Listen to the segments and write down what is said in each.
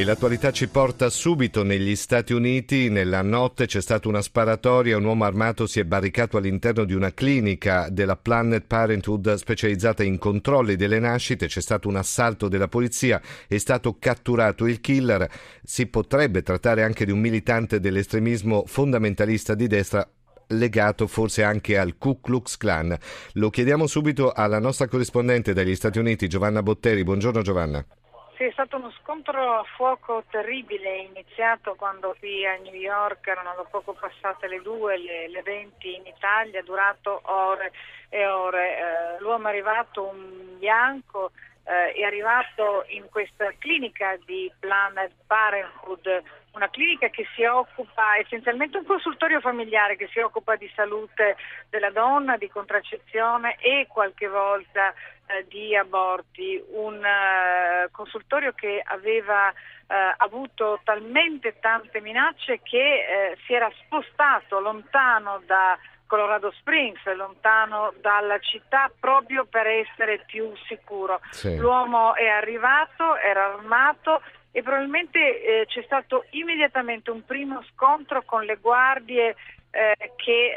E l'attualità ci porta subito negli Stati Uniti. Nella notte c'è stata una sparatoria, un uomo armato si è barricato all'interno di una clinica della Planned Parenthood specializzata in controlli delle nascite, c'è stato un assalto della polizia, è stato catturato il killer. Si potrebbe trattare anche di un militante dell'estremismo fondamentalista di destra legato forse anche al Ku Klux Klan. Lo chiediamo subito alla nostra corrispondente dagli Stati Uniti, Giovanna Botteri. Buongiorno Giovanna. Sì, è stato uno scontro a fuoco terribile, iniziato quando qui a New York erano da poco passate le due, le, le 20 in Italia, durato ore e ore. Eh, l'uomo è arrivato un bianco, eh, è arrivato in questa clinica di Planned Parenthood, una clinica che si occupa essenzialmente un consultorio familiare che si occupa di salute della donna, di contraccezione e qualche volta eh, di aborti, un uh, consultorio che aveva uh, avuto talmente tante minacce che uh, si era spostato lontano da Colorado Springs, lontano dalla città, proprio per essere più sicuro. Sì. L'uomo è arrivato, era armato e probabilmente eh, c'è stato immediatamente un primo scontro con le guardie eh, che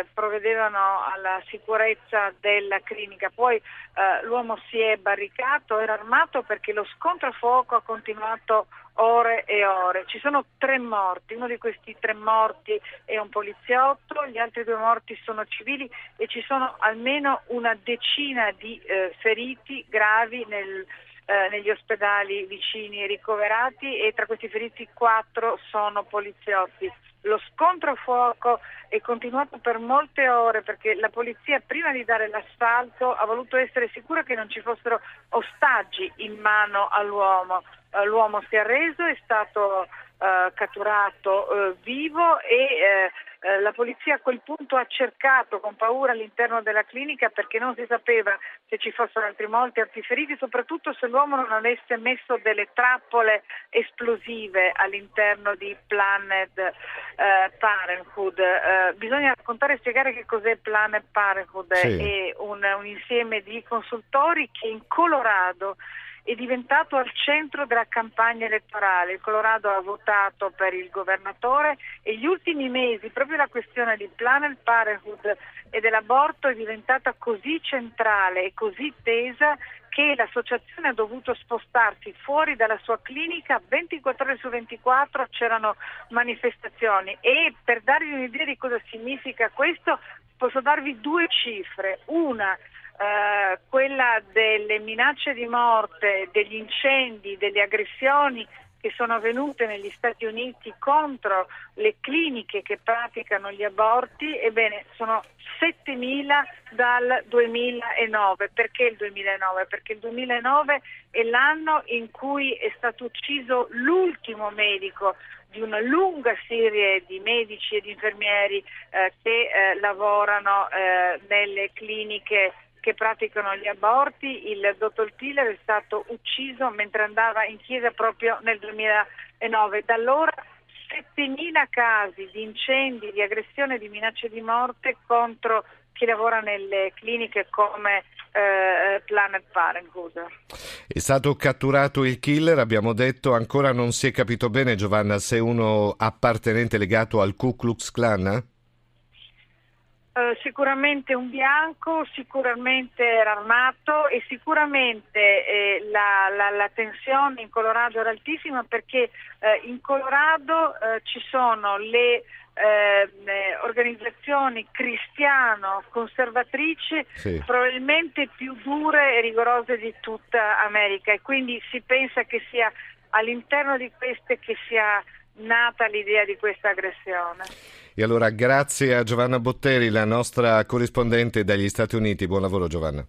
eh, provvedevano alla sicurezza della clinica. Poi eh, l'uomo si è barricato, era armato perché lo scontro a fuoco ha continuato ore e ore. Ci sono tre morti, uno di questi tre morti è un poliziotto, gli altri due morti sono civili e ci sono almeno una decina di eh, feriti gravi nel, eh, negli ospedali vicini ricoverati e tra questi feriti quattro sono poliziotti. Lo scontro a fuoco è continuato per molte ore perché la polizia prima di dare l'assalto ha voluto essere sicura che non ci fossero ostaggi in mano all'uomo. Uh, l'uomo si è arreso, è stato uh, catturato uh, vivo e eh, la polizia a quel punto ha cercato con paura all'interno della clinica perché non si sapeva se ci fossero altri molti altri feriti, soprattutto se l'uomo non avesse messo delle trappole esplosive all'interno di Planned eh, Parenthood. Eh, bisogna raccontare e spiegare che cos'è Planned Parenthood, sì. è un, un insieme di consultori che in Colorado è diventato al centro della campagna elettorale. Il Colorado ha votato per il governatore e gli ultimi mesi proprio la questione di Planned Parenthood e dell'aborto è diventata così centrale e così tesa che l'associazione ha dovuto spostarsi fuori dalla sua clinica 24 ore su 24 c'erano manifestazioni e per darvi un'idea di cosa significa questo posso darvi due cifre. Una eh, quella delle minacce di morte, degli incendi, delle aggressioni che sono avvenute negli Stati Uniti contro le cliniche che praticano gli aborti, ebbene sono 7.000 dal 2009. Perché il 2009? Perché il 2009 è l'anno in cui è stato ucciso l'ultimo medico di una lunga serie di medici e di infermieri eh, che eh, lavorano eh, nelle cliniche che praticano gli aborti. Il dottor Tiller è stato ucciso mentre andava in chiesa proprio nel 2009. Da allora 7.000 casi di incendi, di aggressione, di minacce di morte contro chi lavora nelle cliniche come eh, Planet Parenthood. È stato catturato il killer, abbiamo detto, ancora non si è capito bene Giovanna se uno appartenente legato al Ku Klux Klan? Uh, sicuramente un bianco, sicuramente era armato e sicuramente eh, la, la, la, tensione in Colorado era altissima perché eh, in Colorado eh, ci sono le ehm, organizzazioni cristiano-conservatrici sì. probabilmente più dure e rigorose di tutta America e quindi si pensa che sia all'interno di queste che sia nata l'idea di questa aggressione. E allora grazie a Giovanna Botteri, la nostra corrispondente dagli Stati Uniti. Buon lavoro Giovanna.